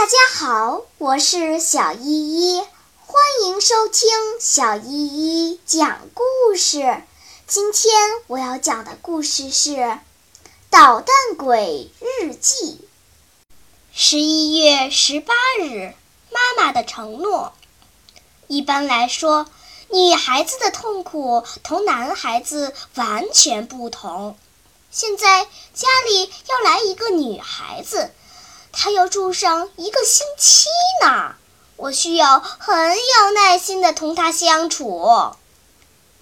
大家好，我是小依依，欢迎收听小依依讲故事。今天我要讲的故事是《捣蛋鬼日记》。十一月十八日，妈妈的承诺。一般来说，女孩子的痛苦同男孩子完全不同。现在家里要来一个女孩子。他要住上一个星期呢，我需要很有耐心的同他相处。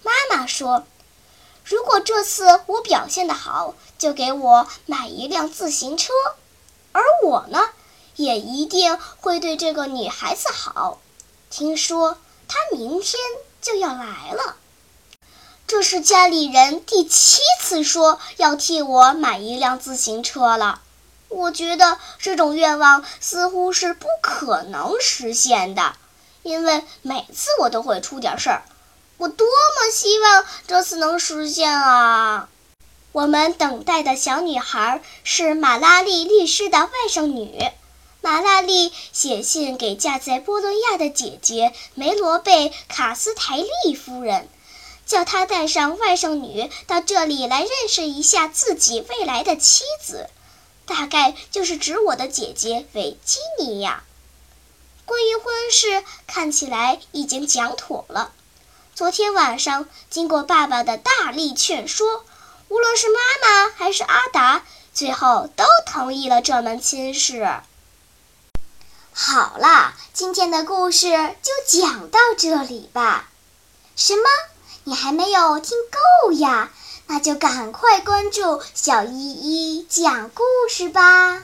妈妈说：“如果这次我表现的好，就给我买一辆自行车。而我呢，也一定会对这个女孩子好。听说她明天就要来了，这是家里人第七次说要替我买一辆自行车了。”我觉得这种愿望似乎是不可能实现的，因为每次我都会出点事儿。我多么希望这次能实现啊！我们等待的小女孩是马拉利律师的外甥女。马拉利写信给嫁在波伦亚的姐姐梅罗贝卡斯台利夫人，叫她带上外甥女到这里来认识一下自己未来的妻子。大概就是指我的姐姐维基尼亚。关于婚事，看起来已经讲妥了。昨天晚上，经过爸爸的大力劝说，无论是妈妈还是阿达，最后都同意了这门亲事。好了，今天的故事就讲到这里吧。什么？你还没有听够呀？那就赶快关注小依依讲故事吧。